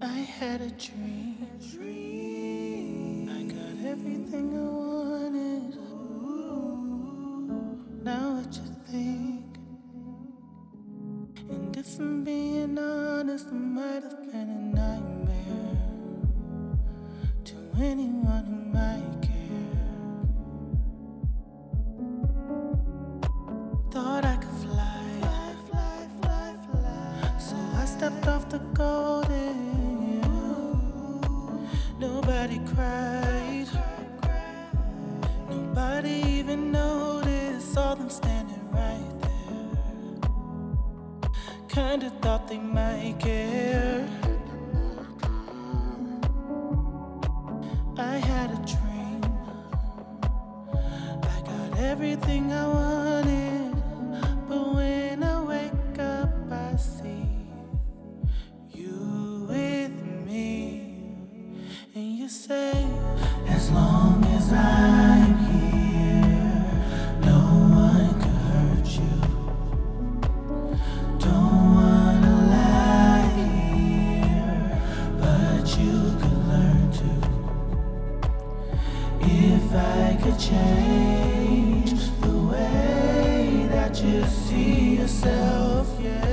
I had a dream. I got everything I wanted. Now what you think? And if I'm being honest, it might have been a nightmare to anyone who might care. Thought I could fly, fly, fly, fly. So I stepped off the golden. Nobody cried. Nobody even noticed. Saw them standing right there. Kinda thought they might care. I had a dream. I got everything I wanted. Change the way that you see yourself, yeah.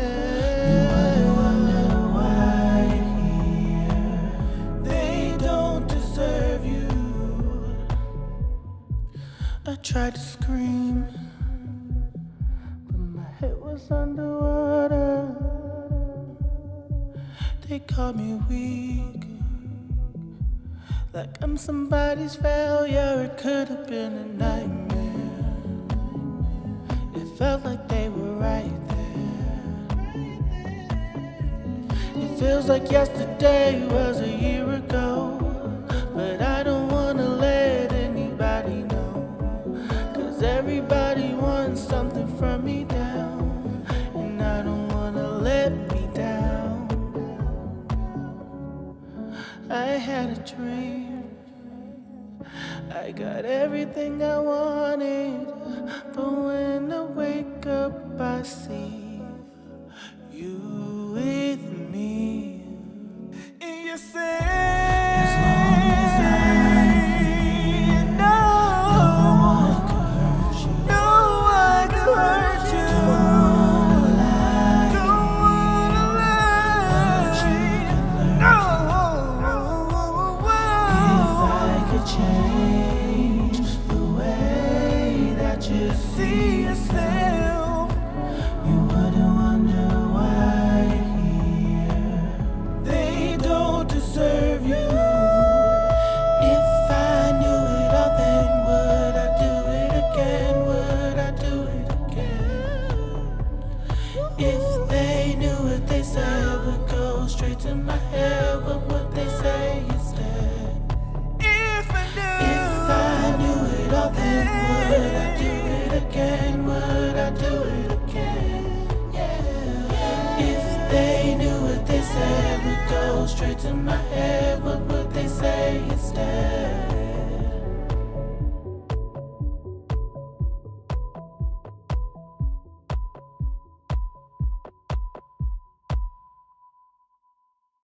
Here. They don't deserve you. I tried to scream, but my head was underwater. They called me weak. Like I'm somebody's failure, it could have been a nightmare. It felt like they were right there. It feels like yesterday was a year ago. But I don't wanna let anybody know. Cause everybody wants something from me now. I had a dream. I got everything I wanted. But when I wake up, I see that you see yourself. straight to my head.